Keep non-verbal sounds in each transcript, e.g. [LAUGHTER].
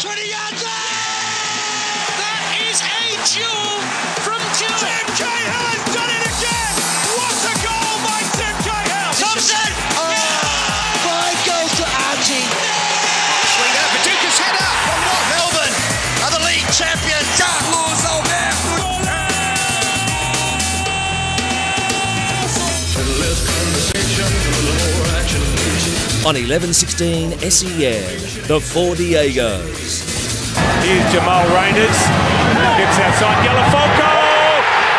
20 yards That is a duel from Tim Cahill done it again! What a goal by Tim Cahill! Thompson! Oh, five goals to Archie. Swing out, Paducah's header from what? Melbourne are the league champions. Carlos Alberto! On 1116 SEN, E the Four Diegos. Jamal Reiners. Gets outside Gallifuoco.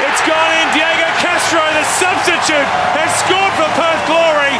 It's gone in. Diego Castro, the substitute, has scored for Perth Glory.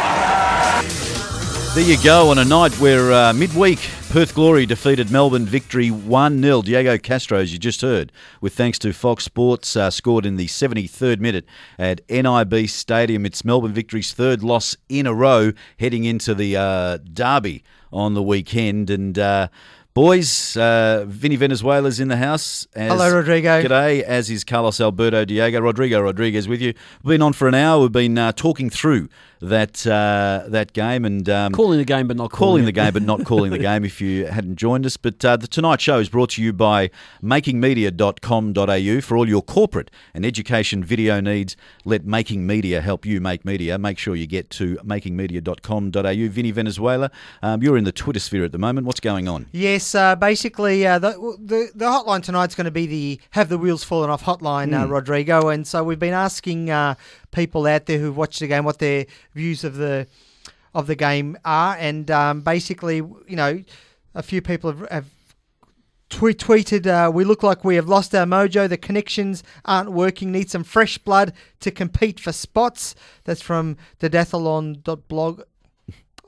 There you go on a night where uh, midweek Perth Glory defeated Melbourne victory 1 0. Diego Castro, as you just heard, with thanks to Fox Sports, uh, scored in the 73rd minute at NIB Stadium. It's Melbourne victory's third loss in a row heading into the uh, derby on the weekend. And uh, boys, uh, Vinny Venezuela's in the house. As, Hello, Rodrigo. G'day, as is Carlos Alberto Diego. Rodrigo Rodriguez with you. We've been on for an hour. We've been uh, talking through that uh, that game and um, Calling the game, but not calling calling, the game, but not [LAUGHS] calling the game if you hadn't joined us. But uh, the Tonight Show is brought to you by makingmedia.com.au for all your corporate and education video needs. Let Making Media help you make media. Make sure you get to makingmedia.com.au. Vinny Venezuela, um, you're in the Twitter sphere at the moment. What's going on? Yes, uh, basically, uh, the, the the hotline tonight's going to be the "Have the Wheels Fallen Off" hotline, uh, Rodrigo, and so we've been asking uh, people out there who've watched the game what their views of the of the game are, and um, basically, you know, a few people have. have Tweet, tweeted, uh, we look like we have lost our mojo. The connections aren't working. Need some fresh blood to compete for spots. That's from the deathalon.blog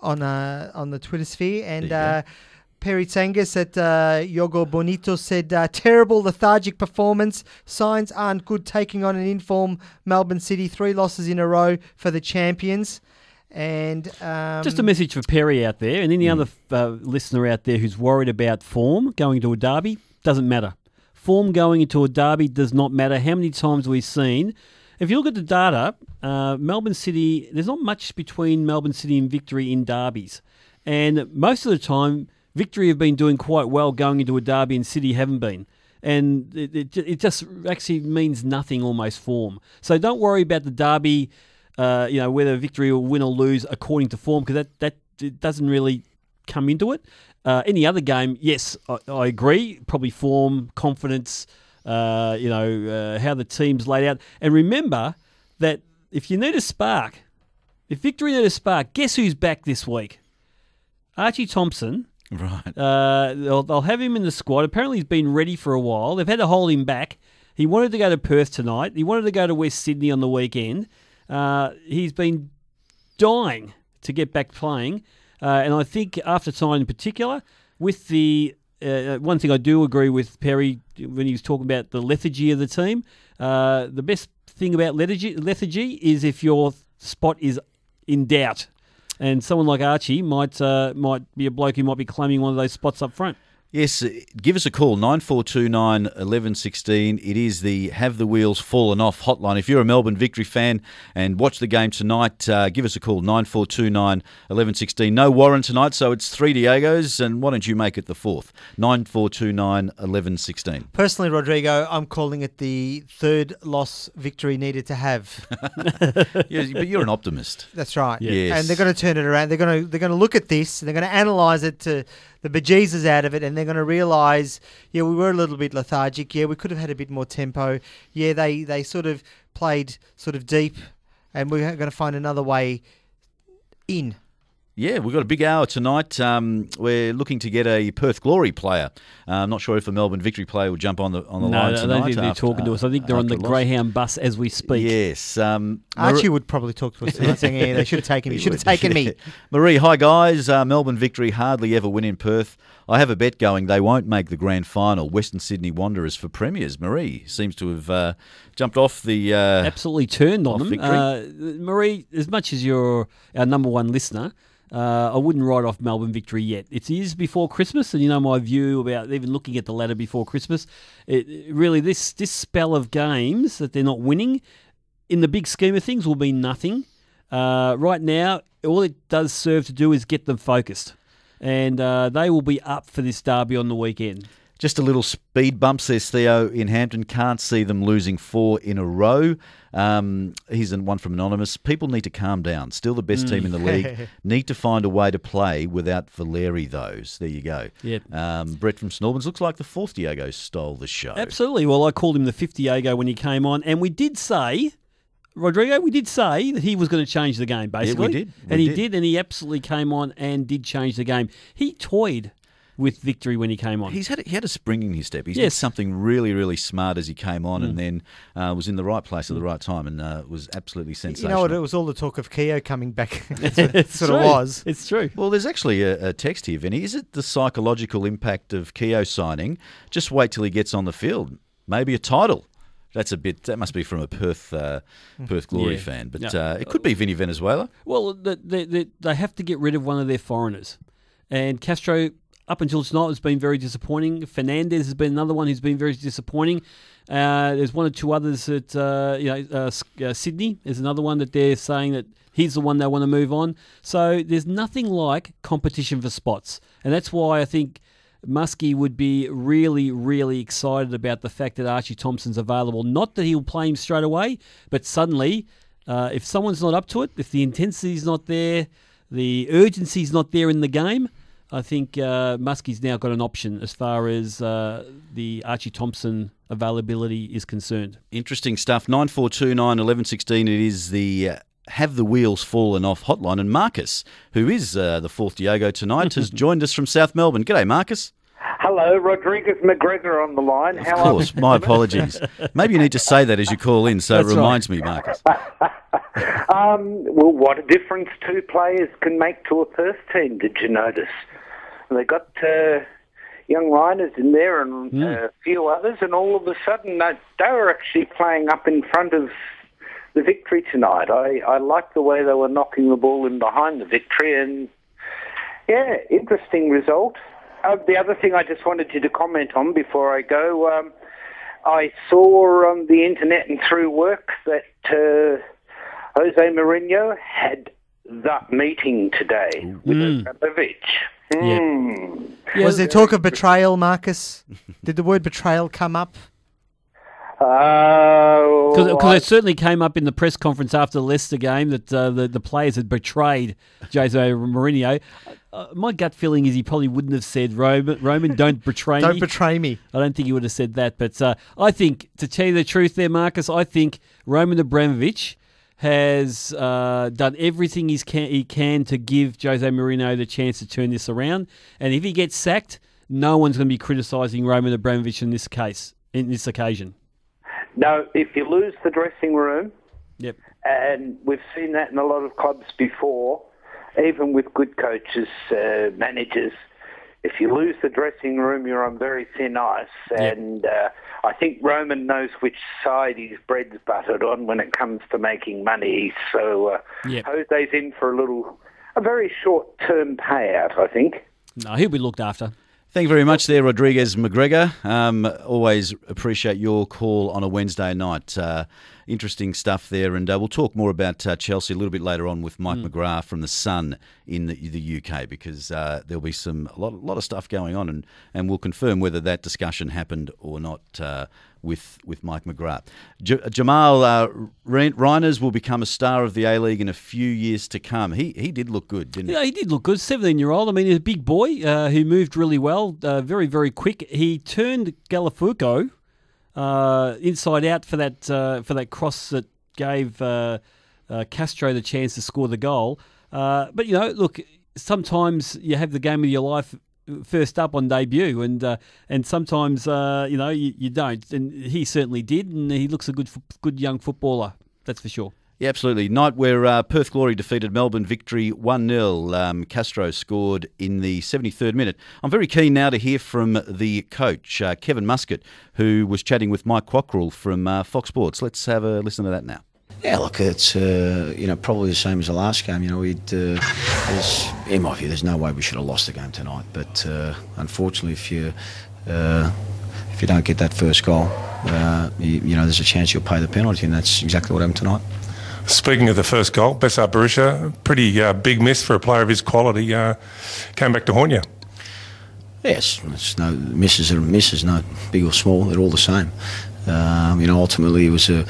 on uh, on the Twitter sphere. And uh, Perry Tangus at uh, Yogo Bonito said, uh, terrible lethargic performance. Signs aren't good taking on an inform Melbourne City. Three losses in a row for the champions. And um, Just a message for Perry out there, and any other uh, listener out there who's worried about form going to a derby. Doesn't matter. Form going into a derby does not matter. How many times we've seen. If you look at the data, uh, Melbourne City, there's not much between Melbourne City and Victory in derbies, and most of the time, Victory have been doing quite well going into a derby, and City haven't been. And it, it, it just actually means nothing almost form. So don't worry about the derby uh, you know, whether victory will win or lose according to form, because that, that it doesn't really come into it. Uh, any other game, yes, I, I agree. Probably form, confidence, uh, you know, uh, how the team's laid out. And remember that if you need a spark, if victory need a spark, guess who's back this week? Archie Thompson. [LAUGHS] Right. Uh, they'll, they'll have him in the squad. Apparently, he's been ready for a while. They've had to hold him back. He wanted to go to Perth tonight. He wanted to go to West Sydney on the weekend. Uh, he's been dying to get back playing. Uh, and I think after tonight in particular, with the uh, one thing I do agree with Perry when he was talking about the lethargy of the team. Uh, the best thing about lethargy, lethargy is if your spot is in doubt, and someone like Archie might uh, might be a bloke who might be claiming one of those spots up front. Yes, uh, give us a call, 9429 1116. It is the Have the Wheels Fallen Off hotline. If you're a Melbourne Victory fan and watch the game tonight, uh, give us a call, 9429 1116. No Warren tonight, so it's three Diegos, and why don't you make it the fourth? 9429 1116. personally, Rodrigo, I'm calling it the third loss victory needed to have. [LAUGHS] yeah, but you're an optimist. That's right. Yes. And they're going to turn it around. They're going to they're going to look at this and they're going to analyze it to the bejesus out of it, and they're going to realize, yeah, we were a little bit lethargic. Yeah, we could have had a bit more tempo. Yeah, they they sort of played sort of deep, and we're going to find another way in. Yeah, we've got a big hour tonight. Um, we're looking to get a Perth Glory player. Uh, I'm not sure if a Melbourne Victory player will jump on the on the no, line I tonight. don't they're after- talking to us. I think they're on the loss. Greyhound bus as we speak. Yes. Um, Archie Mar- would probably talk to us tonight, saying, "Yeah, they should have taken [LAUGHS] me. Should have taken me." Marie, hi guys. Uh, Melbourne Victory hardly ever win in Perth. I have a bet going they won't make the grand final. Western Sydney Wanderers for premiers. Marie seems to have uh, jumped off the. Uh, Absolutely turned on them. Uh, Marie, as much as you're our number one listener, uh, I wouldn't write off Melbourne victory yet. It is before Christmas, and you know my view about even looking at the ladder before Christmas. It, really, this this spell of games that they're not winning, in the big scheme of things, will be nothing. Uh, right now, all it does serve to do is get them focused. and uh, they will be up for this derby on the weekend. Just a little speed bump, says Theo in Hampton. Can't see them losing four in a row. Um, here's one from Anonymous. People need to calm down. Still the best team in the league. [LAUGHS] need to find a way to play without Valeri, those. There you go. Yep. Um, Brett from St Albans. Looks like the fourth Diego stole the show. Absolutely. Well, I called him the fifth Diego when he came on, and we did say. Rodrigo, we did say that he was going to change the game, basically. we did. We and he did. did, and he absolutely came on and did change the game. He toyed with victory when he came on. He's had a, he had a spring in his step. He did something really really smart as he came on, and then uh, was in the right place at the right time, and uh, was absolutely sensational. You know what? It was all the talk of Keogh coming back. [LAUGHS] That's what [LAUGHS] It's sort of true. was. It's true. Well, there's actually a, a text here, Vinny. Is it the psychological impact of Keogh signing? Just wait till he gets on the field. Maybe a title. That's a bit. That must be from a Perth uh, Perth Glory Yeah. fan, but No. uh, it could be Vinny Venezuela. Well, the, the, the, they have to get rid of one of their foreigners. And Castro, up until tonight, has been very disappointing. Fernandez has been another one who's been very disappointing. Uh, there's one or two others that, uh, you know, uh, uh, Sidnei is another one that they're saying that he's the one they want to move on. So there's nothing like competition for spots. And that's why I think Muskie would be really, really excited about the fact that Archie Thompson's available. Not that he'll play him straight away, but suddenly, uh, if someone's not up to it, if the intensity's not there, the urgency's not there in the game, I think uh, Muskie's now got an option as far as uh, the Archie Thompson availability is concerned. Interesting stuff. Nine four two nine eleven sixteen. It is the. Uh, have the wheels fallen off hotline? And Marcus, who is uh, the fourth Diego tonight, has [LAUGHS] joined us from South Melbourne. G'day, Marcus. Hello, Rodriguez McGregor on the line. Of How are course, my apologies. Maybe you need to say that as you call in, so it That's right. reminds me, Marcus. [LAUGHS] Um, well, what a difference two players can make to a first team, did you notice? They got uh, young Liners in there and uh, a few others, and all of a sudden they, they were actually playing up in front of the victory tonight. I, I liked the way they were knocking the ball in behind the victory, and yeah, interesting result. Uh, the other thing I just wanted you to comment on before I go, um, I saw on the internet and through work that uh, Jose Mourinho had that meeting today with Abramovich. Hmm. was there talk of betrayal, Marcus? Did the word betrayal come up? Uh, Because it certainly came up in the press conference after the Leicester game that uh, the, the players had betrayed Jose Mourinho. Uh, my gut feeling is he probably wouldn't have said, Roman, Roman don't betray me Don't betray me. I don't think he would have said that. But uh, I think, to tell you the truth there, Marcus, I think Roman Abramovich has uh, done everything he's can, he can to give Jose Mourinho the chance to turn this around. And if he gets sacked, no one's going to be criticising Roman Abramovich in this case, in this occasion. no, if you lose the dressing room, Yep. and we've seen that in a lot of clubs before, even with good coaches, uh, managers. If you lose the dressing room, you're on very thin ice. And uh, I think Roman knows which side his bread's buttered on when it comes to making money. So uh, Yep. Jose's in for a little, a very short-term payout, I think. No, he'll be looked after. Thank you very much there, Rodriguez McGregor. Um, always appreciate your call on a Wednesday night. Uh, interesting stuff there. And uh, we'll talk more about uh, Chelsea a little bit later on with Mike McGrath from The Sun in the, the UK because uh, there'll be some a lot, lot of stuff going on and, and we'll confirm whether that discussion happened or not uh, with, with Mike McGrath. J- Jamal uh, Reiners will become a star of the A League in a few years to come. He, he did look good, didn't he? Yeah, he did look good. 17 year old. I mean, he's a big boy uh, who moved really well, uh, very, very quick. He turned Gallifuoco uh, inside out for that uh, for that cross that gave uh, Castro the chance to score the goal. But, you know, look, sometimes you have the game of your life first up on debut, and uh, and sometimes uh, you know you, you don't, and he certainly did, and he looks a good good young footballer. That's for sure. Yeah, absolutely. Night where uh, Perth Glory defeated Melbourne victory 1 0. Um, Castro scored in the 73rd minute. I'm very keen now to hear from the coach, uh, Kevin Muscat, who was chatting with Mike Cockerill from uh, Fox Sports. Let's have a listen to that now. Yeah, look, it's uh, you know probably the same as the last game. You know, we'd uh, there's, in my view, there's no way we should have lost the game tonight. But uh, unfortunately, if you uh, if you don't get that first goal, uh, you, you know there's a chance you'll pay the penalty, and that's exactly what happened tonight. Speaking of the first goal, Besart Berisha, pretty uh, big miss for a player of his quality, uh, came back to haunt you. Yes, it's no misses are misses, no big or small, they're all the same. Um, you know, ultimately it was a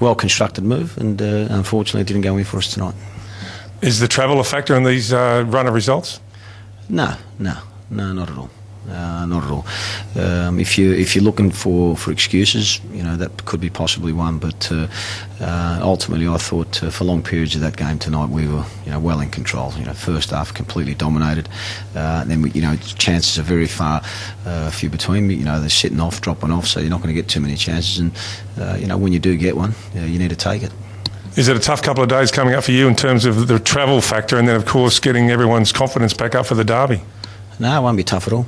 well constructed move, and uh, unfortunately it didn't go in for us tonight. Is the travel a factor in these uh, run of results? No, no, no, not at all. Uh, not at all. Um, if you if you're looking for, for excuses, you know that could be possibly one. But uh, uh, ultimately, I thought uh, for long periods of that game tonight we were you know well in control. You know, first half completely dominated. Uh, then we, you know chances are very far uh, few between. You know they're sitting off, dropping off, so you're not going to get too many chances. And you know when you do get one, you need to take it. Is it a tough couple of days coming up for you in terms of the travel factor, and then of course getting everyone's confidence back up for the derby? No, it won't be tough at all.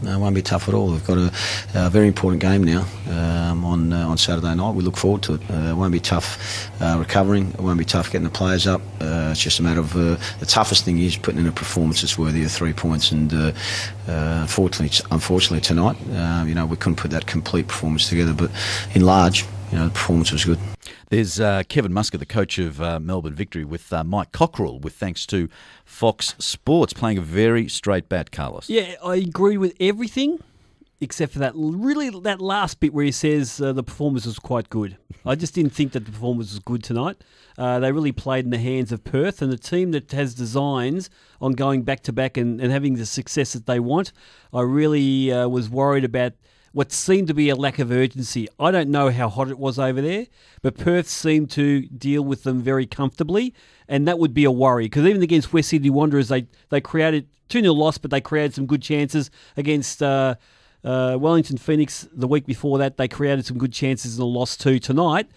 No, it won't be tough at all. We've got a, a very important game now um, on uh, on Saturday night. We look forward to it. Uh, it won't be tough uh, recovering. It won't be tough getting the players up. Uh, it's just a matter of uh, the toughest thing is putting in a performance that's worthy of three points. And uh, unfortunately, unfortunately tonight, you know, we couldn't put that complete performance together. But in large, you know, the performance was good. There's uh, Kevin Muscat, the coach of uh, Melbourne Victory, with uh, Mike Cockerill, with thanks to Fox Sports, playing a very straight bat, Carlos. Yeah, I agree with everything except for that really that last bit where he says uh, the performance was quite good. I just didn't think that the performance was good tonight. Uh, they really played in the hands of Perth and the team that has designs on going back to back and, and having the success that they want. I really uh, was worried about what seemed to be a lack of urgency. I don't know how hot it was over there, but Perth seemed to deal with them very comfortably, and that would be a worry because even against West Sydney Wanderers, they they created two 0 loss, but they created some good chances against. Uh, uh, Wellington Phoenix the week before that, they created some good chances and lost two tonight.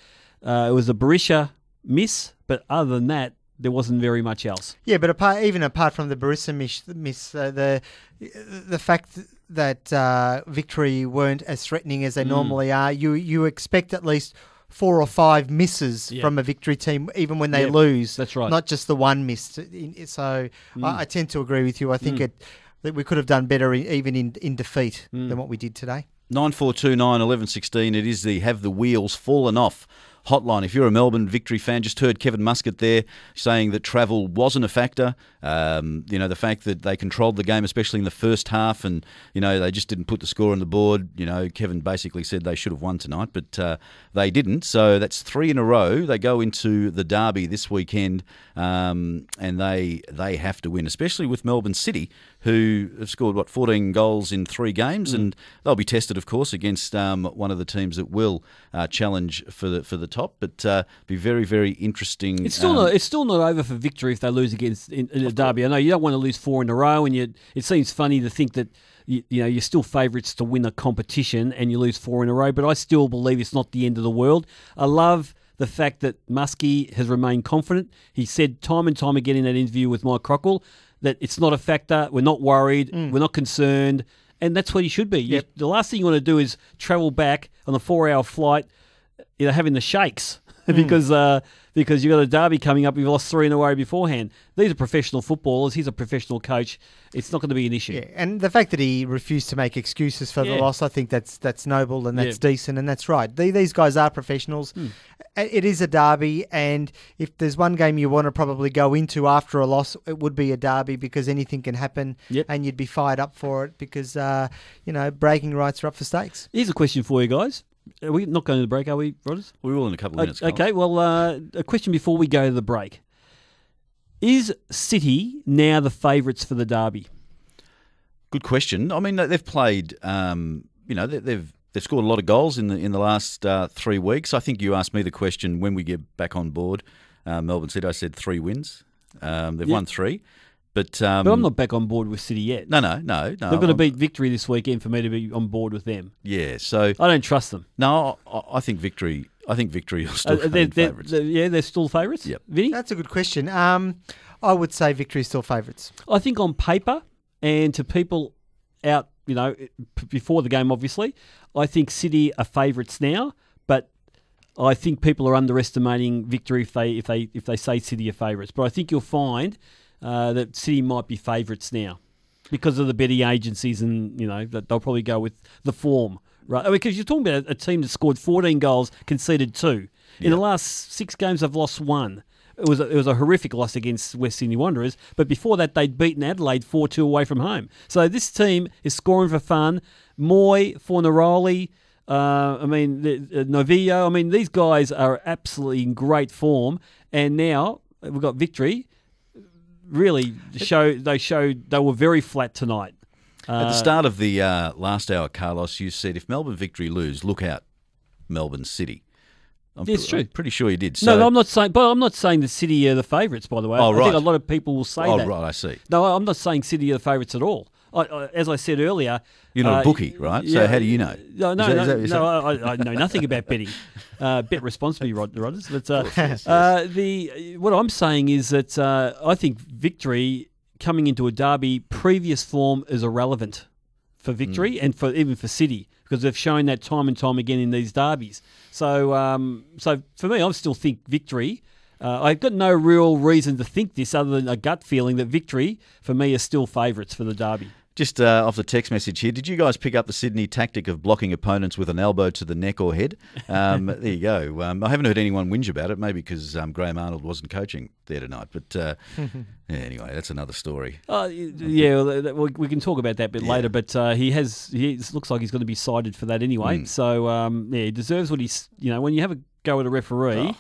Uh, it was a Berisha miss, but other than that, there wasn't very much else. Yeah, but apart, even apart from the Berisha miss, miss uh, the the fact that uh, victory weren't as threatening as they mm. normally are, you you expect at least four or five misses yeah. from a victory team, even when they yeah, lose. That's right. Not just the one miss. So mm. I, I, tend to agree with you. I think mm. it that we could have done better even in in defeat mm. than what we did today. Nine four two nine eleven sixteen. It is the have the wheels fallen off hotline. If you're a Melbourne victory fan, just heard Kevin Muscat there saying that travel wasn't a factor. Um, you know, the fact that they controlled the game, especially in the first half, and, you know, they just didn't put the score on the board. You know, Kevin basically said they should have won tonight, but uh, they didn't. So that's three in a row. They go into the derby this weekend, um, and they they have to win, especially with Melbourne City, who have scored what 14 goals in three games, mm. and they'll be tested, of course, against um, one of the teams that will uh, challenge for the for the top. But uh, be very very interesting. It's still um, not it's still not over for victory if they lose against in, in a derby. I know you don't want to lose four in a row, and you, it seems funny to think that. You, you know, you're still favourites to win a competition and you lose four in a row, but I still believe it's not the end of the world. I love the fact that Muskie has remained confident. He said time and time again in that interview with Mike Cockerill that it's not a factor. We're not worried. Mm. We're not concerned. And that's what you should be. Yep. You, the last thing you want to do is travel back on a four hour flight, you know, having the shakes [LAUGHS] mm. because uh, because you've got a derby coming up. You've lost three in a row beforehand. These are professional footballers. He's a professional coach. It's not going to be an issue. Yeah, and the fact that he refused to make excuses for yeah. the loss, I think that's that's noble and that's yeah. decent and that's right. These guys are professionals. Mm. It is a derby, and if there's one game you want to probably go into after a loss, it would be a derby because anything can happen, yep. and you'd be fired up for it because uh, you know breaking rights are up for stakes. Here's a question for you guys. Are we not going to the break, are we, Rodders? We will in a couple of minutes. Okay, well, uh, a question before we go to the break. Is City now the favourites for the derby? Good question. I mean, they've played, um, you know, they've they've scored a lot of goals in the in the last uh, three weeks. I think you asked me the question when we get back on board. Uh, Melbourne City, I said three wins. Um, they've yep. won three. But, um, but I'm not back on board with City yet. No, no, no, no. They've got to beat Victory this weekend for me to be on board with them. Yeah, so I don't trust them. No, I, I think Victory. I think Victory are still uh, they're, they're, they're, yeah, they're still favourites. Yep. Vinny? That's a good question. Um, I would say Victory is still favourites. I think on paper and to people out, you know, before the game, obviously, I think City are favourites now, but I think people are underestimating Victory if they if they if they say City are favourites. But I think you'll find uh, that City might be favourites now because of the betting agencies, and you know that they'll probably go with the form, right? Because you're talking about a team that scored 14 goals, conceded two. In the last six games, they've lost one. It was a, it was a horrific loss against West Sydney Wanderers, but before that, they'd beaten Adelaide 4 2 away from home. So this team is scoring for fun. Mooy, Fornaroli, uh, I mean, the, uh, Novillo, I mean, these guys are absolutely in great form. And now we've got victory. Really, show they showed they were very flat tonight. At the start of the uh, last hour, Carlos, you said if Melbourne victory lose, look out, Melbourne City. I'm, It's true. I'm pretty sure you did. no, So, no, I'm not saying, but I'm not saying the City are the favourites. By the way, Oh, I think a lot of people will say Oh, that. right, I see. No, I'm not saying City are the favourites at all. I, I, as I said earlier, You're not a uh, bookie, right? So how do you know? No, no, Is that- no, is no I, I know nothing about betting. [LAUGHS] Uh, bet responsibly, Rod, Rodders. But uh, uh, the what I'm saying is that uh, I think victory coming into a derby, previous form is irrelevant for victory Mm. and for even for City because they've shown that time and time again in these derbies. So, um, so for me, I still think victory. Uh, I've got no real reason to think this other than a gut feeling that victory for me are still favourites for the derby. Just uh, off the text message here, did you guys pick up the Sydney tactic of blocking opponents with an elbow to the neck or head? Um, [LAUGHS] there you go. Um, I haven't heard anyone whinge about it, maybe because um, Graham Arnold wasn't coaching there tonight. But uh, [LAUGHS] yeah, anyway, that's another story. Uh, yeah, well, we can talk about that a bit later. But uh, he has, he looks like he's going to be cited for that anyway. So um, yeah, he deserves what he's. You know, when you have a go at a referee,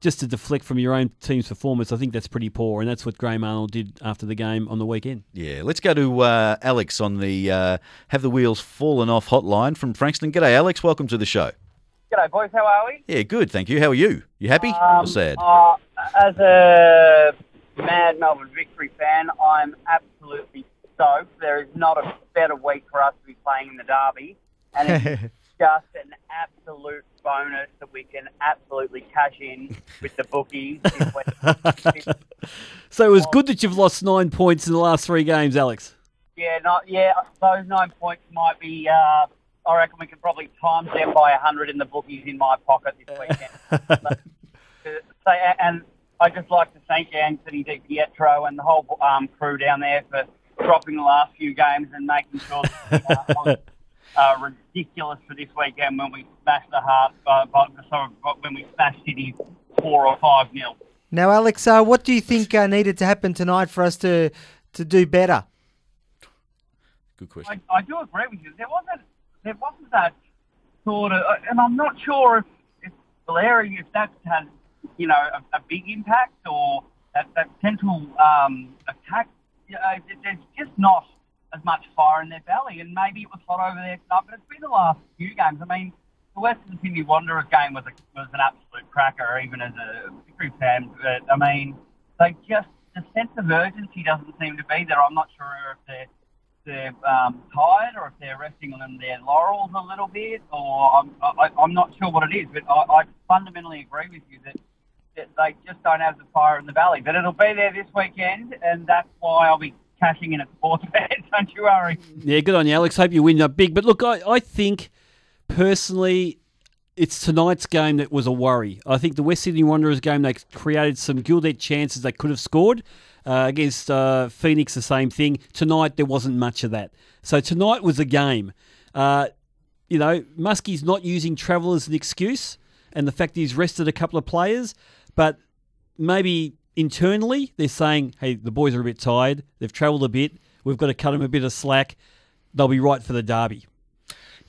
just to deflect from your own team's performance, I think that's pretty poor, and that's what Graham Arnold did after the game on the weekend. Yeah, let's go to uh, Alex on the uh, Have the Wheels Fallen Off hotline from Frankston. G'day, Alex. Welcome to the show. G'day, boys. How are we? Yeah, good. Thank you. How are you? You happy Um, or sad? Uh, as a mad Melbourne victory fan, I'm absolutely stoked. There is not a better week for us to be playing in the derby, and it's [LAUGHS] just an absolute bonus that we can absolutely cash in [LAUGHS] with the bookies. [LAUGHS] So it was good that you've lost nine points in the last three games, Alex. yeah, not yeah. Those nine points might be. Uh, I reckon we could probably times them by hundred in the bookies in my pocket this weekend. [LAUGHS] So, and I'd just like to thank Anthony Di Pietro and the whole um, crew down there for dropping the last few games and making sure that uh, uh, ridiculous for this weekend when we smashed the Hearts, uh, but, sorry, but when we smashed City four or five nil. Now, Alex, uh, what do you think uh, needed to happen tonight for us to to do better? Good question. I, I do agree with you. There wasn't there wasn't that sort of, and I'm not sure if, if Valeri, if that had you know a, a big impact or that that central um, attack. You know, there- there's just not as much fire in their belly, and maybe it was hot over there tonight. But it's been the last few games. I mean, the Western Sydney Wanderers game was a, was an absolute cracker, even as a victory fan. But I mean, they just the sense of urgency doesn't seem to be there. I'm not sure if they're they're um, tired or if they're resting on their laurels a little bit, or I'm, I, I'm not sure what it is. But I, I fundamentally agree with you that, that they just don't have the fire in the valley. But it'll be there this weekend, and that's why I'll be cashing in at sports [LAUGHS] bets. Don't you worry. Yeah, good on you, Alex. Hope you win up big. But look, I, I think personally, it's tonight's game that was a worry. I think the West Sydney Wanderers game, they created some gilded chances they could have scored. Uh, against uh, Phoenix, the same thing. Tonight, there wasn't much of that. So tonight was a game. Uh, you know, Muskie's not using travel as an excuse, and the fact he's rested a couple of players, but maybe internally they're saying, hey, the boys are a bit tired. They've travelled a bit. We've got to cut them a bit of slack. They'll be right for the derby.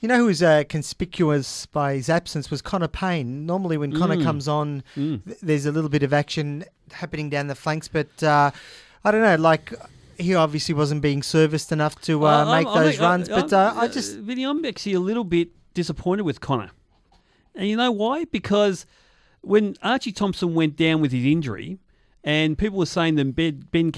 You know who was uh, conspicuous by his absence was Connor Pain. Normally, when Connor Mm. comes on, th- there's a little bit of action happening down the flanks, but uh, I don't know. Like he obviously wasn't being serviced enough to uh, I'm- make I'm- those runs. I'm- but uh, I just Vinny, I'm actually a little bit disappointed with Connor. And you know why? Because when Archie Thompson went down with his injury, and people were saying that Ben, ben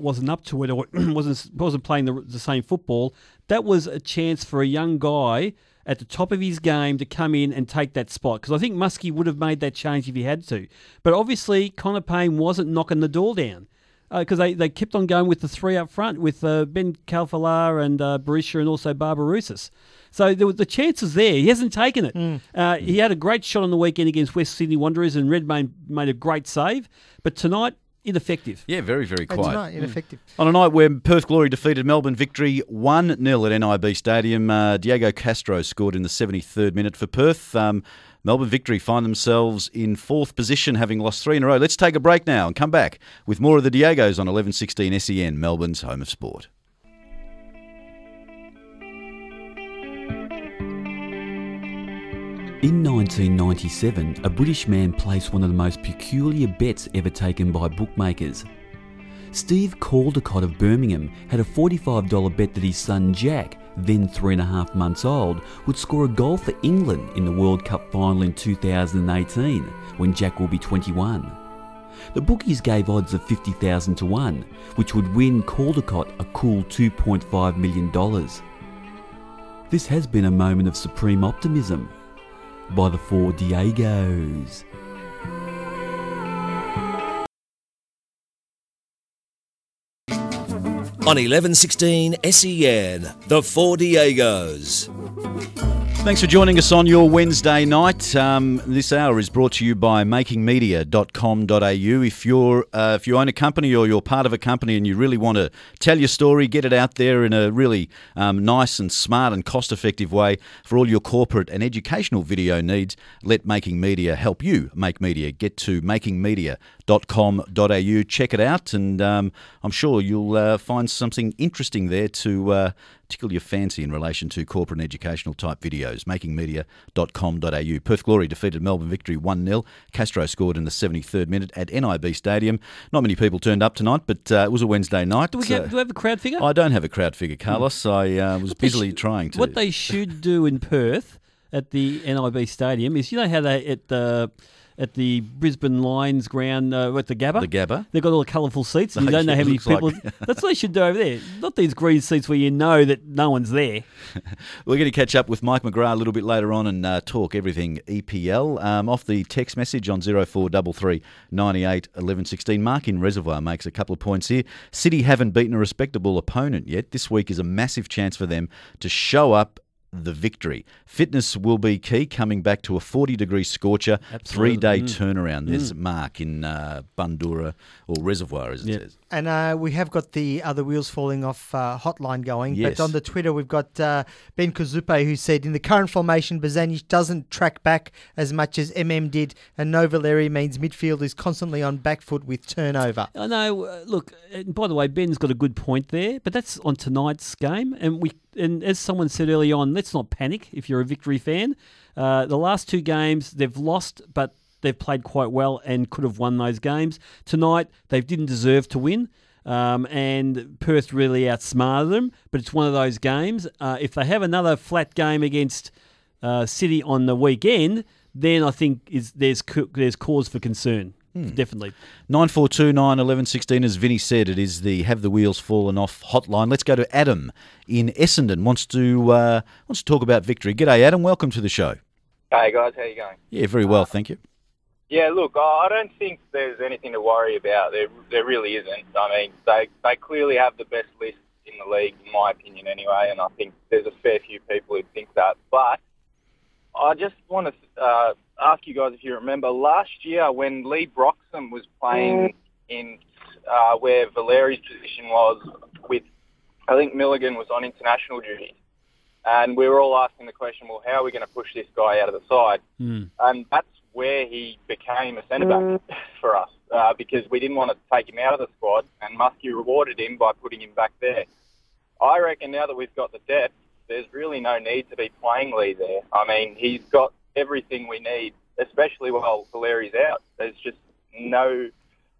wasn't up to it or [CLEARS THROAT] wasn't wasn't playing the, the same football, that was a chance for a young guy at the top of his game to come in and take that spot. Because I think Muskie would have made that change if he had to. But obviously, Connor Pain wasn't knocking the door down because they, they kept on going with the three up front with uh, Ben Khalfallah and uh, Berisha and also Barbarouses. So there was the chances there. He hasn't taken it. Uh, he had a great shot on the weekend against West Sydney Wanderers, and Redmayne made a great save. But tonight, ineffective. Yeah, very, very I quiet. don't know, ineffective. On a night where Perth Glory defeated Melbourne Victory 1 0 at NIB Stadium, uh, Diego Castro scored in the 73rd minute for Perth. Um, Melbourne Victory find themselves in fourth position, having lost three in a row. Let's take a break now and come back with more of the Diegos on 1116 SEN, Melbourne's home of sport. In 1997, a British man placed one of the most peculiar bets ever taken by bookmakers. Steve Caldecott of Birmingham had a $45 bet that his son Jack, then three and a half months old, would score a goal for England in the World Cup final in 2018, when Jack will be 21. The bookies gave odds of 50,000 to 1, which would win Caldecott a cool $2.5 million. This has been a moment of supreme optimism by the four Diegos. On 1116 SEN, the Four Diegos. Thanks for joining us on your Wednesday night. Um, this hour is brought to you by makingmedia.com.au. If you're uh, if you own a company or you're part of a company and you really want to tell your story, get it out there in a really um, nice and smart and cost-effective way for all your corporate and educational video needs, let Making Media help you make media. Get to makingmedia.com.au, check it out, and um, I'm sure you'll uh, find something interesting there to uh, tickle your fancy in relation to corporate and educational type videos. Makingmedia.com.au. Perth Glory defeated Melbourne Victory 1 0. Castro scored in the 73rd minute at NIB Stadium. Not many people turned up tonight, but uh, it was a Wednesday night. Do we, get, do we have a crowd figure? I don't have a crowd figure, Carlos. I uh, was busily sh- trying to. What they should do in Perth at the NIB Stadium is, you know how they at the at the Brisbane Lions ground uh, at the Gabba. The Gabba. They've got all the colourful seats, and you [LAUGHS] don't know how many looks like- people. [LAUGHS] That's what they should do over there. Not these green seats where you know that no one's there. [LAUGHS] We're going to catch up with Mike McGrath a little bit later on and uh, talk everything EPL. Um, off the text message on 0433 98 11 16, Mark in Reservoir makes a couple of points here. City haven't beaten a respectable opponent yet. This week is a massive chance for them to show up the victory. Fitness will be key, coming back to a 40 degree scorcher, three day Mm. turnaround. There's Mark in uh, Bundoora, or Reservoir as it Yeah. says. And uh, we have got the other wheels falling off uh, hotline going. Yes. But on the Twitter, we've got uh, Ben Kazupe who said, in the current formation, Bozanic doesn't track back as much as MM did, and no Valeri means midfield is constantly on back foot with turnover. I know. Uh, look, by the way, Ben's got a good point there, but that's on tonight's game, and we and as someone said early on, let's not panic if you're a victory fan. Uh, the last two games they've lost, but they've played quite well and could have won those games. Tonight they didn't deserve to win. Um, and Perth really outsmarted them, but it's one of those games. Uh, if they have another flat game against uh, City on the weekend, then I think is there's there's cause for concern. Definitely. 9429 11 16, as Vinny said, it is the Have the Wheels Fallen Off hotline. Let's go to Adam in Essendon. Wants to uh, wants to talk about victory. G'day, Adam. Welcome to the show. Hey guys, how you going? Yeah, very well, thank you. Yeah, look, I I don't think there's anything to worry about. There, there really isn't. I mean, they they clearly have the best list in the league, in my opinion, anyway. And I think there's a fair few people who think that. But I just want to uh, ask you guys if you remember last year when Leigh Broxham was playing in uh, where Valeri's position was with, I think Milligan was on international duty. And we were all asking the question, well, how are we going to push this guy out of the side? And that's where he became a centre back for us uh, because we didn't want to take him out of the squad, and Muskie rewarded him by putting him back there. I reckon now that we've got the depth, there's really no need to be playing Leigh there. I mean, he's got everything we need, especially while Valeri's out. There's just no.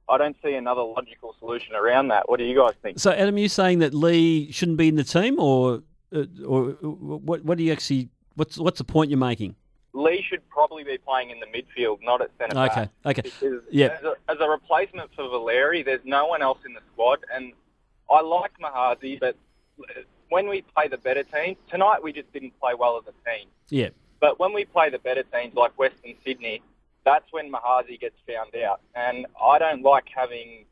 I don't see another logical solution around that. What do you guys think? So, Adam, you saying that Leigh shouldn't be in the team, or uh, or uh, what? What do you actually? What's what's the point you're making? Leigh should probably be playing in the midfield, not at centre back. Okay, okay, Because yeah. as, a, as a replacement for Valeri, there's no one else in the squad. And I like Mahazi, but when we play the better teams, tonight we just didn't play well as a team. yeah. But when we play the better teams like Western Sydney, that's when Mahazi gets found out. And I don't like having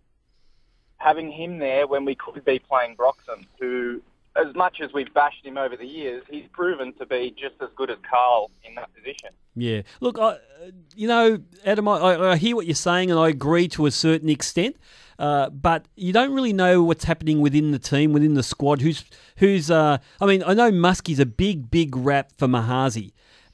having him there when we could be playing Broxham, who, as much as we've bashed him over the years, he's proven to be just as good as Carl in that position. Yeah. Look, I, you know, Adam, I, I hear what you're saying, and I agree to a certain extent. Uh, but you don't really know what's happening within the team, within the squad. Who's who's? Uh, I mean, I know Muskie's a big, big rap for Mahazi,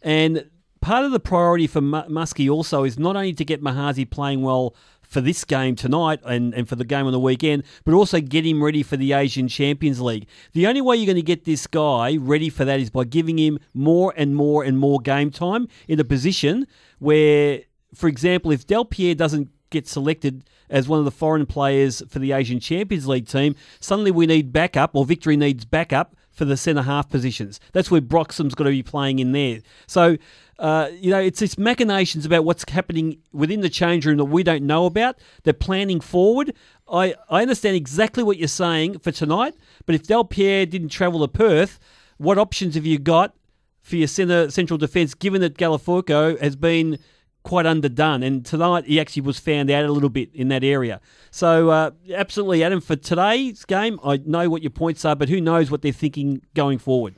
and part of the priority for Muskie also is not only to get Mahazi playing well for this game tonight and, and for the game on the weekend, but also get him ready for the Asian Champions League. The only way you're going to get this guy ready for that is by giving him more and more and more game time in a position where, for example, if Delpierre doesn't get selected as one of the foreign players for the Asian Champions League team, suddenly we need backup, or Victory needs backup for the centre half positions. That's where Broxham's got to be playing in there. So, uh, you know, it's this machinations about what's happening within the change room that we don't know about. They're planning forward. I, I understand exactly what you're saying for tonight, but if Delpierre didn't travel to Perth, what options have you got for your centre central defence, given that Gallifuoco has been quite underdone. And tonight he actually was found out a little bit in that area. So, uh, absolutely, Adam, for today's game, I know what your points are, but who knows what they're thinking going forward.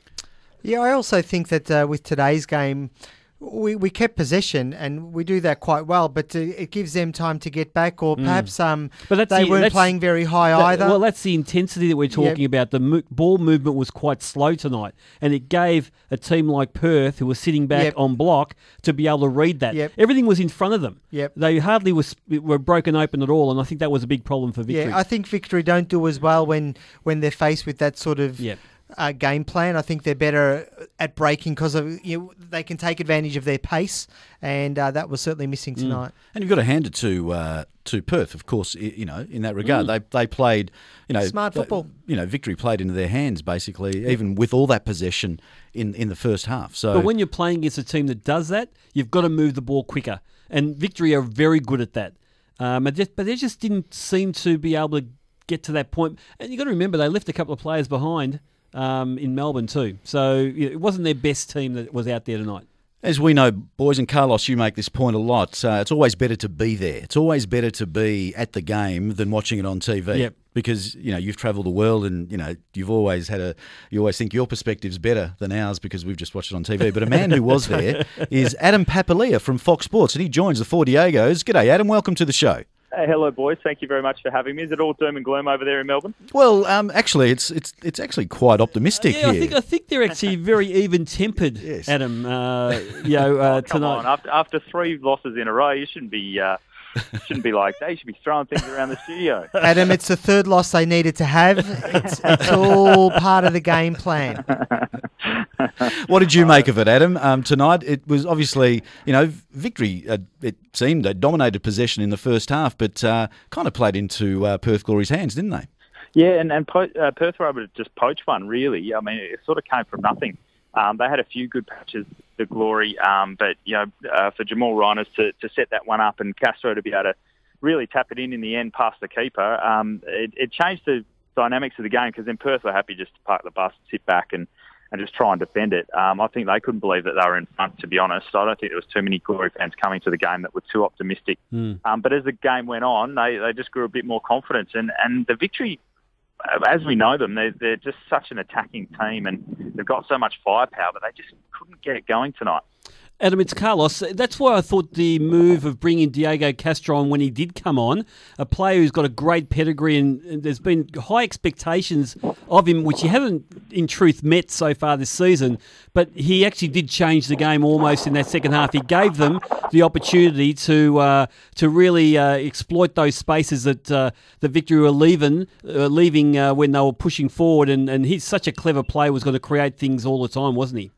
Yeah, I also think that uh, with today's game, we, we kept possession and we do that quite well, but it gives them time to get back, or perhaps um, But that's they the- weren't that's- playing very high That- either. Well, that's the intensity that we're talking about. The mo- ball movement was quite slow tonight, and it gave a team like Perth, who was sitting back Yep. on block, to be able to read that. Yep. Everything was in front of them. Yep. They hardly was were broken open at all, and I think that was a big problem for Victory. Yeah, I think Victory don't do as well when when they're faced with that sort of Yep. Uh, game plan. I think they're better at breaking because of you know, they can take advantage of their pace, and uh, that was certainly missing Mm. tonight. And you've got to hand it to uh, to Perth, of course. You know, in that regard, they they played, you know, Smart they- football. You know, victory played into their hands basically, even with all that possession in in the first half. So, But when you're playing against a team that does that, you've got to move the ball quicker. And Victory are very good at that. Um, and just, but they just didn't seem to be able to get to that point. And you've got to remember, they left a couple of players behind um, in Melbourne too. So it wasn't their best team that was out there tonight. As we know, boys and Carlos, you make this point a lot. Uh, it's always better to be there. It's always better to be at the game than watching it on TV. Yep. Because you know you've travelled the world, and you know you've always had a. You always think your perspective's better than ours because we've just watched it on TV. But a man who was there [LAUGHS] is Adam Papalia from Fox Sports, and he joins the Four Diegos. G'day, Adam. Welcome to the show. Hey, hello, boys. Thank you very much for having me. Is it all doom and gloom over there in Melbourne? Well, um, actually, it's it's it's actually quite optimistic Yeah, I think I think they're actually very even tempered, [LAUGHS] yes. Adam. Uh, you know, uh, [LAUGHS] Oh, Come tonight. on, after after three losses in a row, you shouldn't be uh, shouldn't be like that. You should be throwing things around the studio. [LAUGHS] Adam, it's the third loss they needed to have. It's, it's all part of the game plan. [LAUGHS] What did you make of it, Adam? Um, tonight, it was obviously, you know, victory. Uh, it seemed they dominated possession in the first half, but uh, kind of played into uh, Perth Glory's hands, didn't they? Yeah, and and po- uh, Perth were able to just poach one. Really, I mean, it sort of came from nothing. Um, they had a few good patches, the glory, um, but you know, uh, for Jamal Reiners to, to set that one up and Castro to be able to really tap it in in the end past the keeper, um, it, it changed the dynamics of the game because then Perth were happy just to park the bus, sit back, and and just try and defend it. Um, I think they couldn't believe that they were in front, to be honest. I don't think there was too many Glory fans coming to the game that were too optimistic. Um, but as the game went on, they, they just grew a bit more confidence. And, and the victory, as we know them, they're, they're just such an attacking team and they've got so much firepower, but they just couldn't get it going tonight. Adam, it's Carlos. That's why I thought the move of bringing Diego Castro on when he did come on, a player who's got a great pedigree and, and there's been high expectations of him, which he hasn't in truth met so far this season. But he actually did change the game almost in that second half. He gave them the opportunity to uh, to really uh, exploit those spaces that uh, the Victory were leaving uh, leaving uh, when they were pushing forward. And, and he's such a clever player, was going to create things all the time, wasn't he?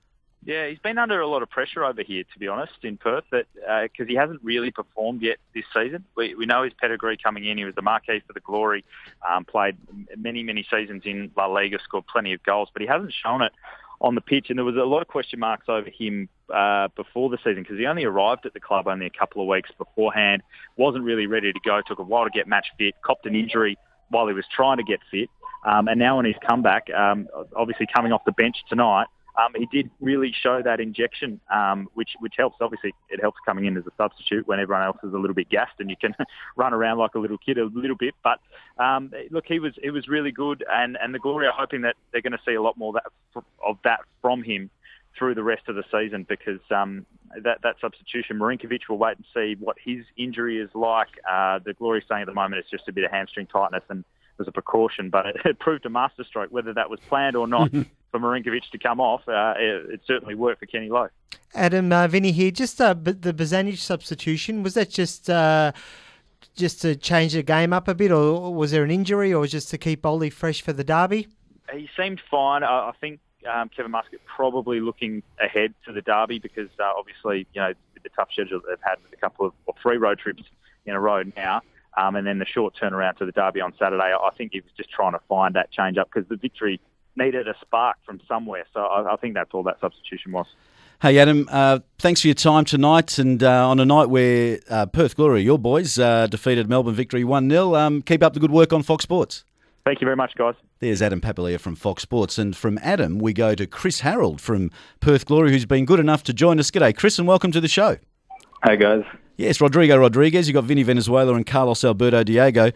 Yeah, he's been under a lot of pressure over here, to be honest, in Perth, because he hasn't really performed yet this season. We, we know his pedigree coming in. He was the marquee for the Glory, um, played many, many seasons in La Liga, scored plenty of goals, but he hasn't shown it on the pitch. And there was a lot of question marks over him uh, before the season because he only arrived at the club only a couple of weeks beforehand, wasn't really ready to go, took a while to get match fit, copped an injury while he was trying to get fit. Um, and now on his comeback, um, obviously coming off the bench tonight, um, he did really show that injection, um, which which helps. Obviously, it helps coming in as a substitute when everyone else is a little bit gassed and you can [LAUGHS] run around like a little kid a little bit. But um, look, he was he was really good, and, and the Glory are hoping that they're going to see a lot more that, of that from him through the rest of the season because um, that that substitution, Marinkovic will wait and see what his injury is like. Uh, the Glory saying at the moment it's just a bit of hamstring tightness and was a precaution, but it, [LAUGHS] it proved a masterstroke. Whether that was planned or not, [LAUGHS] for Marinkovic to come off, uh, it, it certainly worked for Kenny Lowe. Adam, uh, Vinny here. Just uh, b- the Bozanic substitution was that just uh, just to change the game up a bit, or was there an injury, or was just to keep Ollie fresh for the derby? He seemed fine. I, I think um, Kevin Muscat probably looking ahead to the derby because uh, obviously you know the tough schedule that they've had with a couple of or three road trips in a row now. Um, and then the short turnaround to the derby on Saturday, I think he was just trying to find that change up because the victory needed a spark from somewhere. So I, I think that's all that substitution was. Hey, Adam, uh, thanks for your time tonight. And uh, on a night where uh, Perth Glory, your boys, uh, defeated Melbourne Victory 1 0, um, keep up the good work on Fox Sports. Thank you very much, guys. There's Adam Papalia from Fox Sports. And from Adam, we go to Chris Harold from Perth Glory, who's been good enough to join us. G'day, Chris, and welcome to the show. Hey, guys. Yes, Rodrigo Rodriguez. You've got Vinny Venezuela and Carlos Alberto Diego.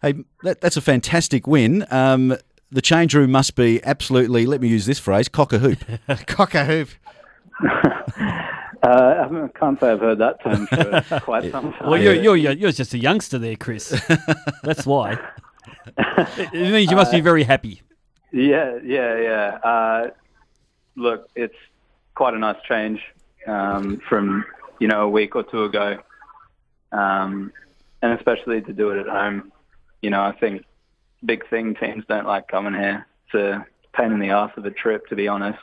Hey, that, that's a fantastic win. Um, the change room must be absolutely, let me use this phrase, cock a hoop. [LAUGHS] cock a hoop. [LAUGHS] Uh, I can't say I've heard that term for [LAUGHS] quite some time. Well, you're, you're, you're just a youngster there, Chris. That's why. It means you must be very happy. Yeah, yeah, yeah. Uh, look, it's quite a nice change um, from you know a week or two ago, um, and especially to do it at home. You know, I think big thing teams don't like coming here. It's a pain in the ass of a trip, to be honest.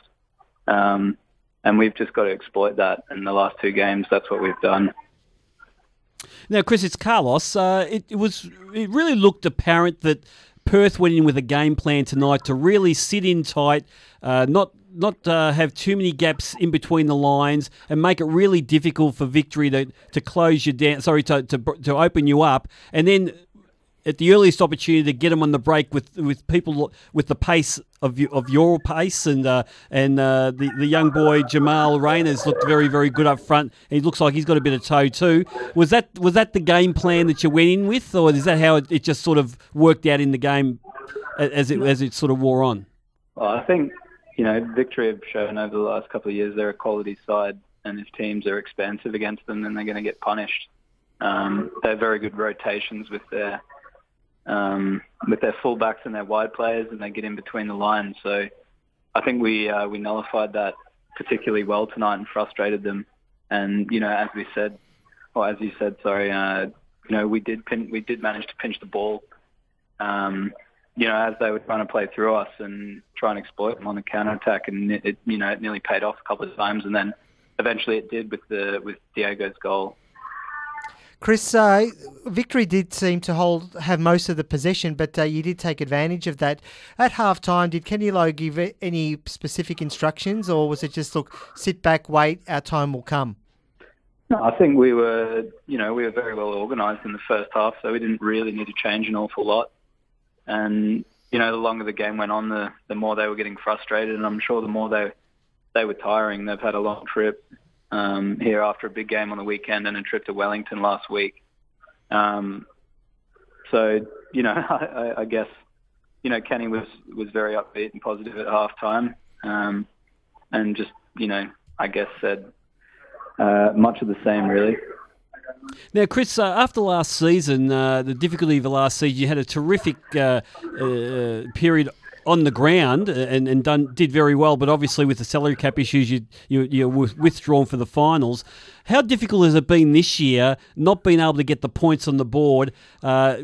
Um, and we've just got to exploit that. In the last two games, that's what we've done. Now, Chris, it's Carlos. Uh, it, it was. It really looked apparent that Perth went in with a game plan tonight to really sit in tight, uh, not not uh, have too many gaps in between the lines, and make it really difficult for Victory to, to close you down. Sorry, to, to to open you up, and then at the earliest opportunity to get them on the break with with people with the pace of of your pace and uh, and uh, the the young boy Jamal Reiners looked very very good up front. He looks like he's got a bit of toe too. Was that was that the game plan that you went in with, or is that how it, it just sort of worked out in the game as it as it sort of wore on? Well, I think you know Victory have shown over the last couple of years they're a quality side, and if teams are expansive against them, then they're going to get punished. Um, they have very good rotations with their um, with their fullbacks and their wide players, and they get in between the lines. So I think we uh, we nullified that particularly well tonight and frustrated them. And you know, as we said, or as you said, sorry, uh, you know, we did pin, we did manage to pinch the ball. Um, you know, as they were trying to play through us and try and exploit them on the counter attack, and it, you know it nearly paid off a couple of times, and then eventually it did with the with Diego's goal. Chris, uh, Victory did seem to hold have most of the possession, but uh, you did take advantage of that. At half time, did Kenny Lowe give any specific instructions, or was it just look, sit back, wait, our time will come? No, I think we were, you know, we were very well organised in the first half, so we didn't really need to change an awful lot. And you know, the longer the game went on, the the more they were getting frustrated, and I'm sure the more they they were tiring. They've had a long trip um, here after a big game on the weekend and a trip to Wellington last week. Um, so you know, [LAUGHS] I, I guess you know Kenny was was very upbeat and positive at halftime, um, and just you know, I guess said uh, much of the same really. Now, Chris, uh, after last season, uh, the difficulty of the last season, you had a terrific uh, uh period on the ground and, and done did very well, but obviously with the salary cap issues, you, you you were withdrawn for the finals. How difficult has it been this year not being able to get the points on the board? Uh,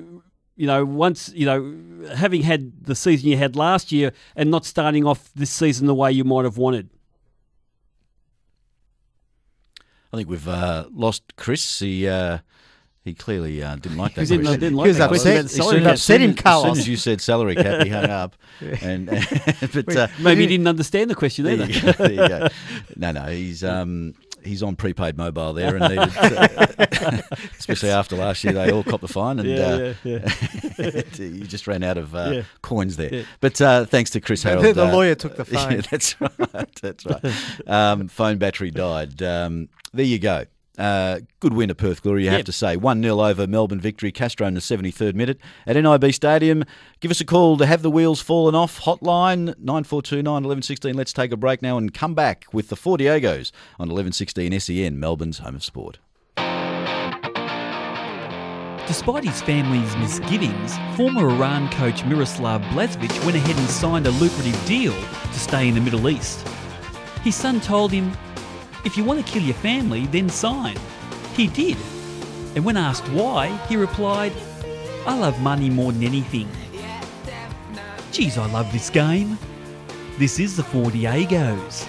you know, once you know, having had the season you had last year and not starting off this season the way you might have wanted. I think we've uh, lost Chris. He uh, he clearly uh, didn't like that. He didn't, didn't like he was that upset. question. He was upset him, As soon Carlos. as you said salary cap, he hung [LAUGHS] up. And, [LAUGHS] but uh, Maybe he didn't understand the question there either. [LAUGHS] you go, there you go. No, no, he's um, he's on prepaid mobile there, and needed, uh, especially after last year, they all copped the fine, and Yeah, uh, yeah, you just ran out of uh, Yeah. coins there. Yeah. But uh, thanks to Chris The- Harold, the uh, lawyer took the Yeah, phone. that's right. That's right. Um, phone battery died. Um, there you go. Uh, good win at Perth Glory, you have to say. 1 0 over Melbourne victory. Castro in the 73rd minute at NIB Stadium. Give us a call to have the wheels fallen off. Hotline 9429 1116. Let's take a break now and come back with the Four Diegos on 1116 SEN, Melbourne's home of sport. Despite his family's misgivings, former Iran coach Miroslav Blazevic went ahead and signed a lucrative deal to stay in the Middle East. His son told him, If you want to kill your family, then sign. He did. And when asked why, he replied, I love money more than anything. Geez, I love this game. This is the Four Diegos.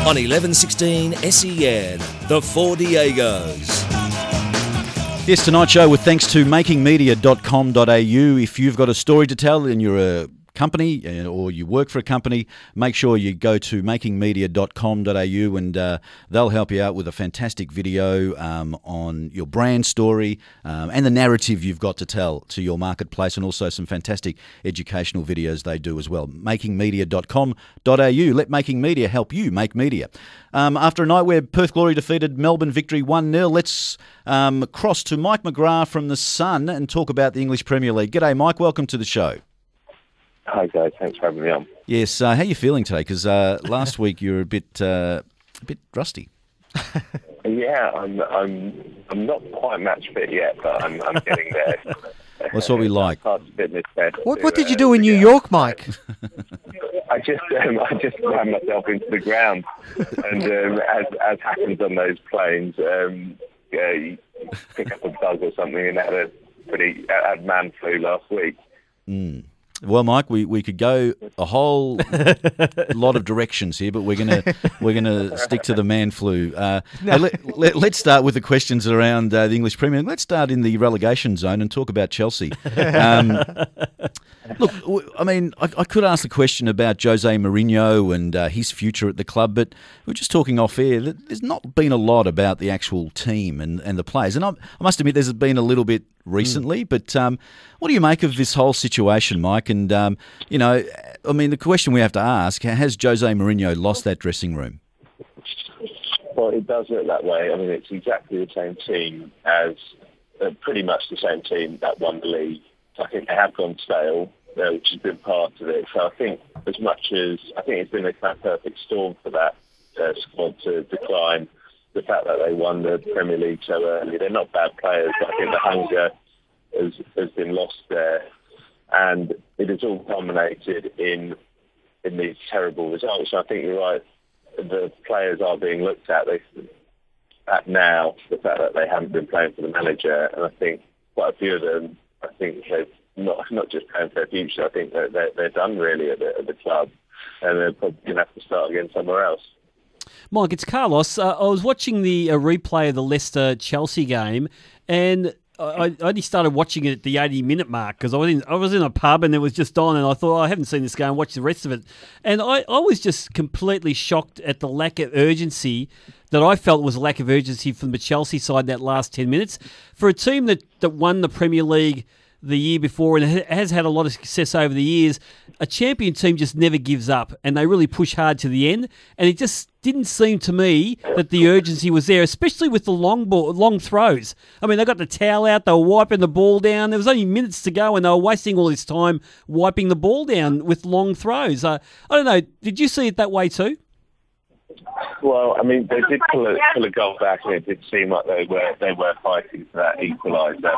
On 1116 SEN, the Four Diegos. Yes, tonight's show with thanks to makingmedia.com.au. If you've got a story to tell and you're a company uh, or you work for a company, make sure you go to makingmedia.com.au and uh, they'll help you out with a fantastic video um, on your brand story um, and the narrative you've got to tell to your marketplace and also some fantastic educational videos they do as well. Makingmedia.com.au. Let Making Media help you make media. Um, after a night where Perth Glory defeated Melbourne victory 1 0, let's um, cross to Mike McGrath from The Sun and talk about the English Premier League. G'day, Mike. Welcome to the show. Hi guys, thanks for having me on. Yes, uh, how are you feeling today? Because uh, last week you were a bit, uh, a bit rusty. [LAUGHS] yeah, I'm, I'm, I'm not quite match fit yet, but I'm, I'm getting there. [LAUGHS] That's what we like. Hard fitness test What, what did you uh, do in New York, Mike? [LAUGHS] I just, um, I just ran myself into the ground, and um, as, as happens on those planes, um, yeah, you pick up a bug or something, and had a pretty had man flu last week. Mm. Well, Mike, we, we could go a whole [LAUGHS] lot of directions here, but we're gonna we're gonna stick to the man flu. Uh, [LAUGHS] No. let, let, let's start with the questions around uh, the English Premier. Let's start in the relegation zone and talk about Chelsea. [LAUGHS] Um, look, I mean, I, I could ask the question about Jose Mourinho and uh, his future at the club, but we're just talking off air. There's not been a lot about the actual team and, and the players, and I, I must admit, there's been a little bit recently. But um, what do you make of this whole situation, Mike? And um, you know, I mean, the question we have to ask: Has Jose Mourinho lost that dressing room? Well, it does look that way. I mean, it's exactly the same team as uh, pretty much the same team that won the league. I think they have gone stale, uh, which has been part of it. So I think as much as I think it's been a kind of perfect storm for that uh, squad to decline. The fact that they won the Premier League so early, they're not bad players, but I think the hunger has, has been lost there, and it has all culminated in in these terrible results. I think you're right. The players are being looked at. They at now the fact that they haven't been playing for the manager, and I think quite a few of them. I think they've not not just playing for their future. I think that they're, they're done really at the, at the club, and they're probably going to have to start again somewhere else. Mike, it's Carlos. Uh, I was watching the uh, replay of the Leicester Chelsea game, and I, I only started watching it at the 80 minute mark because I was in I was in a pub and it was just on, and I thought oh, I haven't seen this game. Watch the rest of it, and I, I was just completely shocked at the lack of urgency that I felt was a lack of urgency from the Chelsea side that last 10 minutes for a team that that won the Premier League the year before and ha- has had a lot of success over the years. A champion team just never gives up and they really push hard to the end. And it just didn't seem to me that the urgency was there, especially with the long ball, long throws. I mean, they got the towel out, they were wiping the ball down. There was only minutes to go and they were wasting all this time wiping the ball down with long throws. Uh, I don't know. Did you see it that way too? Well, I mean, they did pull a, pull a goal back, and it did seem like they were they were fighting for that equaliser.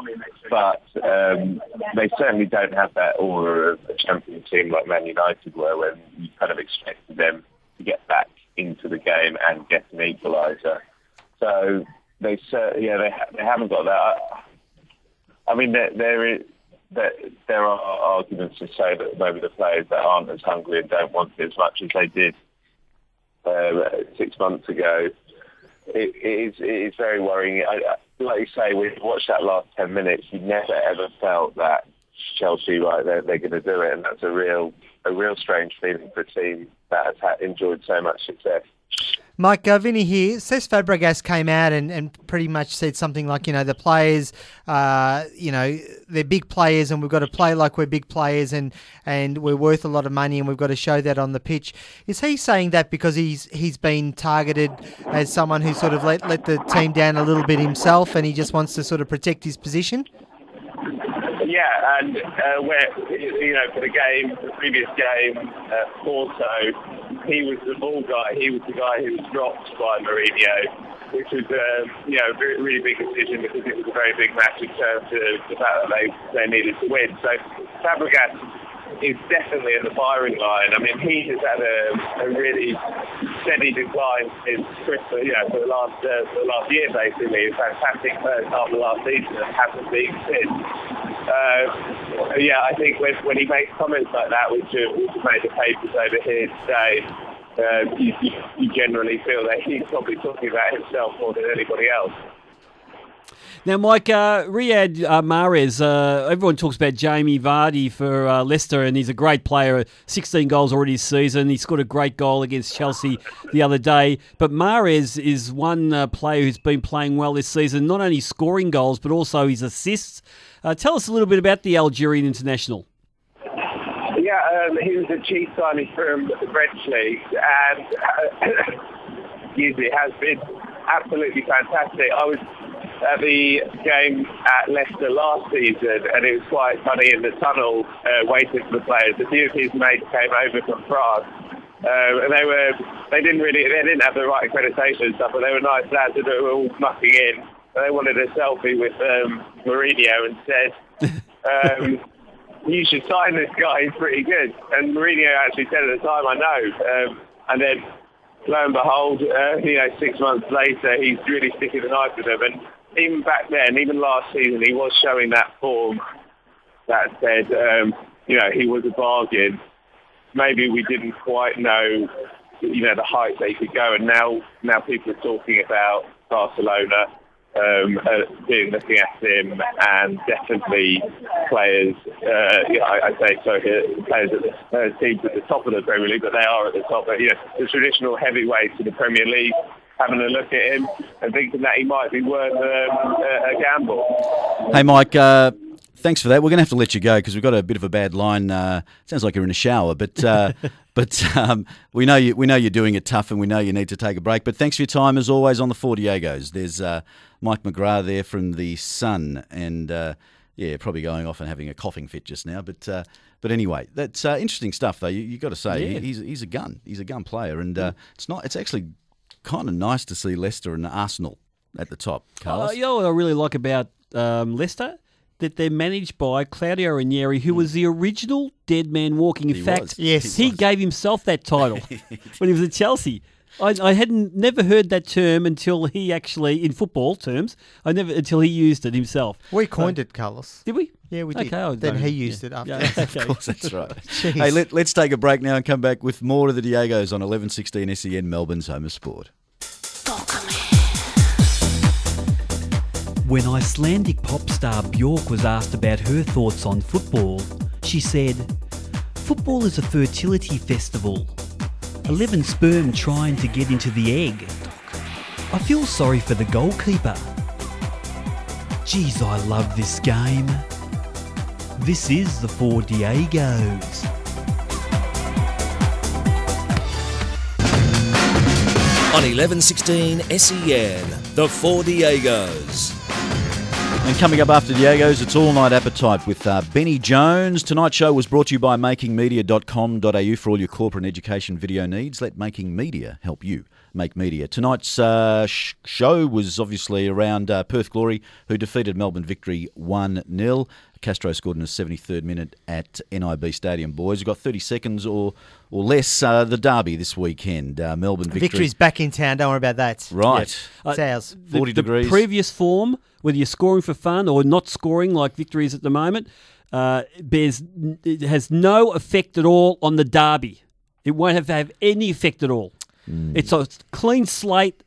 But um, they certainly don't have that aura of a champion team like Man United were, when you kind of expected them to get back into the game and get an equaliser. So they yeah they ha- they haven't got that. I, I mean, there there is. There, there are arguments to say that maybe the players that aren't as hungry and don't want it as much as they did uh, six months ago. It, it is it is very worrying. I, like you say, we watched that last ten minutes. You never ever felt that Chelsea right they're, they're going to do it, and that's a real a real strange feeling for a team that has had, enjoyed so much success. Mike uh, Vinny here. Cesc Fabregas came out and, and pretty much said something like, you know, the players, uh, you know, they're big players and we've got to play like we're big players and, and we're worth a lot of money and we've got to show that on the pitch. Is he saying that because he's he's been targeted as someone who sort of let, let the team down a little bit himself and he just wants to sort of protect his position? yeah, and uh, where you know for the game, the previous game, uh, Porto, he was the ball guy. He was the guy who was dropped by Mourinho, which was um, you know a very, really big decision because it was a very big match in terms of the fact that they they needed to win. So Fabregas is definitely in the firing line. I mean, he has had a, a really steady decline since Christmas, you know, for the last uh, for the last year basically. A fantastic first half of last season and hasn't been since. Uh, yeah, I think when, when he makes comments like that, which, uh, which have made the papers over here today, uh, you, you generally feel that he's probably talking about himself more than anybody else. Now, Mike, uh, Riyad uh, Mahrez, uh, everyone talks about Jamie Vardy for uh, Leicester, and he's a great player. 16 goals already this season. He scored a great goal against Chelsea the other day. But Mahrez is one uh, player who's been playing well this season, not only scoring goals, but also his assists. Uh, tell us a little bit about the Algerian international. Yeah, um, he was a chief signing from the French league, and [COUGHS] excuse me, has been absolutely fantastic. I was at the game at Leicester last season, and it was quite funny in the tunnel uh, waiting for the players. A few of his mates came over from France, um, and they were they didn't really they didn't have the right accreditation and stuff, but they were nice lads that were all mucking in. And they wanted a selfie with um, Mourinho and said. [LAUGHS] Um, you should sign this guy, he's pretty good. And Mourinho actually said at the time, I know. Um, and then, lo and behold, uh, you know, six months later, he's really sticking the knife with them. And even back then, even last season, he was showing that form that said, um, you know, he was a bargain. Maybe we didn't quite know, you know, the heights that he could go. And now, now people are talking about Barcelona um, uh, being looking at him, and definitely players. Uh, I, I say so here, players at the uh, teams at the top of the Premier League, but they are at the top. But you know, the traditional heavyweights of the Premier League having a look at him and thinking that he might be worth um, a, a gamble. Hey, Mike. Uh, thanks for that. We're going to have to let you go because we've got a bit of a bad line. Uh, sounds like you're in a shower, but uh, [LAUGHS] but um, we know you we know you're doing it tough, and we know you need to take a break. But thanks for your time as always on the Four Diegos. There's uh, Mike McGrath there from the Sun, and uh, yeah, probably going off and having a coughing fit just now. But uh, but anyway, that's uh, interesting stuff though. You, you got to say Yeah. he's he's a gun. He's a gun player, and uh, it's not. It's actually kind of nice to see Leicester and Arsenal at the top. Carlos. Uh, you know what I really like about um, Leicester? That they're managed by Claudio Ranieri, who was the original dead man walking. In He fact, was. Yes. he gave himself that title [LAUGHS] when he was at Chelsea. I, I hadn't never heard that term until he actually, in football terms, I never until he used it himself. We coined it, Carlos. Did we? Yeah, we did. Okay, I then don't- he used yeah. it after. Yeah, that. okay. [LAUGHS] Of course, that's right. [LAUGHS] Hey, let, let's take a break now and come back with more of the Diegos on 1116 SEN Melbourne's Home of Sport. When Icelandic pop star Bjork was asked about her thoughts on football, she said, Football is a fertility festival. 11 sperm trying to get into the egg. I feel sorry for the goalkeeper. Geez, I love this game. This is the Four Diegos. On 1116 SEN, the Four Diegos. And coming up after Diego's, it's All Night Appetite with uh, Benny Jones. Tonight's show was brought to you by makingmedia.com.au for all your corporate and education video needs. Let Making Media help you make media. Tonight's uh, sh- show was obviously around uh, Perth Glory, who defeated Melbourne Victory 1 0. Castro scored in the 73rd minute at NIB Stadium, boys. We've got 30 seconds or, or less. Uh, the derby this weekend. Uh, Melbourne Victory. Victory's back in town. Don't worry about that. Right. It's ours. 40 the, degrees. previous form, whether you're scoring for fun or not scoring like victory is at the moment, uh, bears it has no effect at all on the derby. It won't have to have any effect at all. Hmm. It's a clean slate.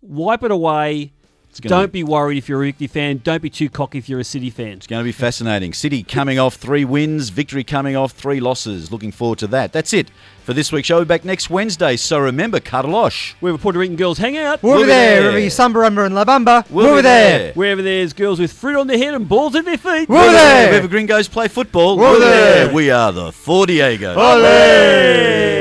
Wipe it away. Gonna Don't be worried if you're a Victory fan. Don't be too cocky if you're a City fan. It's going to be fascinating. City coming off three wins, victory coming off three losses. Looking forward to that. That's it for this week's show. We're back next Wednesday. So remember, Cuddalosh. Wherever Puerto Rican girls hang out. We're over We'll be there. there. We'll be Sumbarumba and La Bamba. We'll We're be over there. there. Wherever there's girls with fruit on their head and balls at their feet. We're over there. Wherever Gringos play football, We're there. We are the Four Diegos. Ole!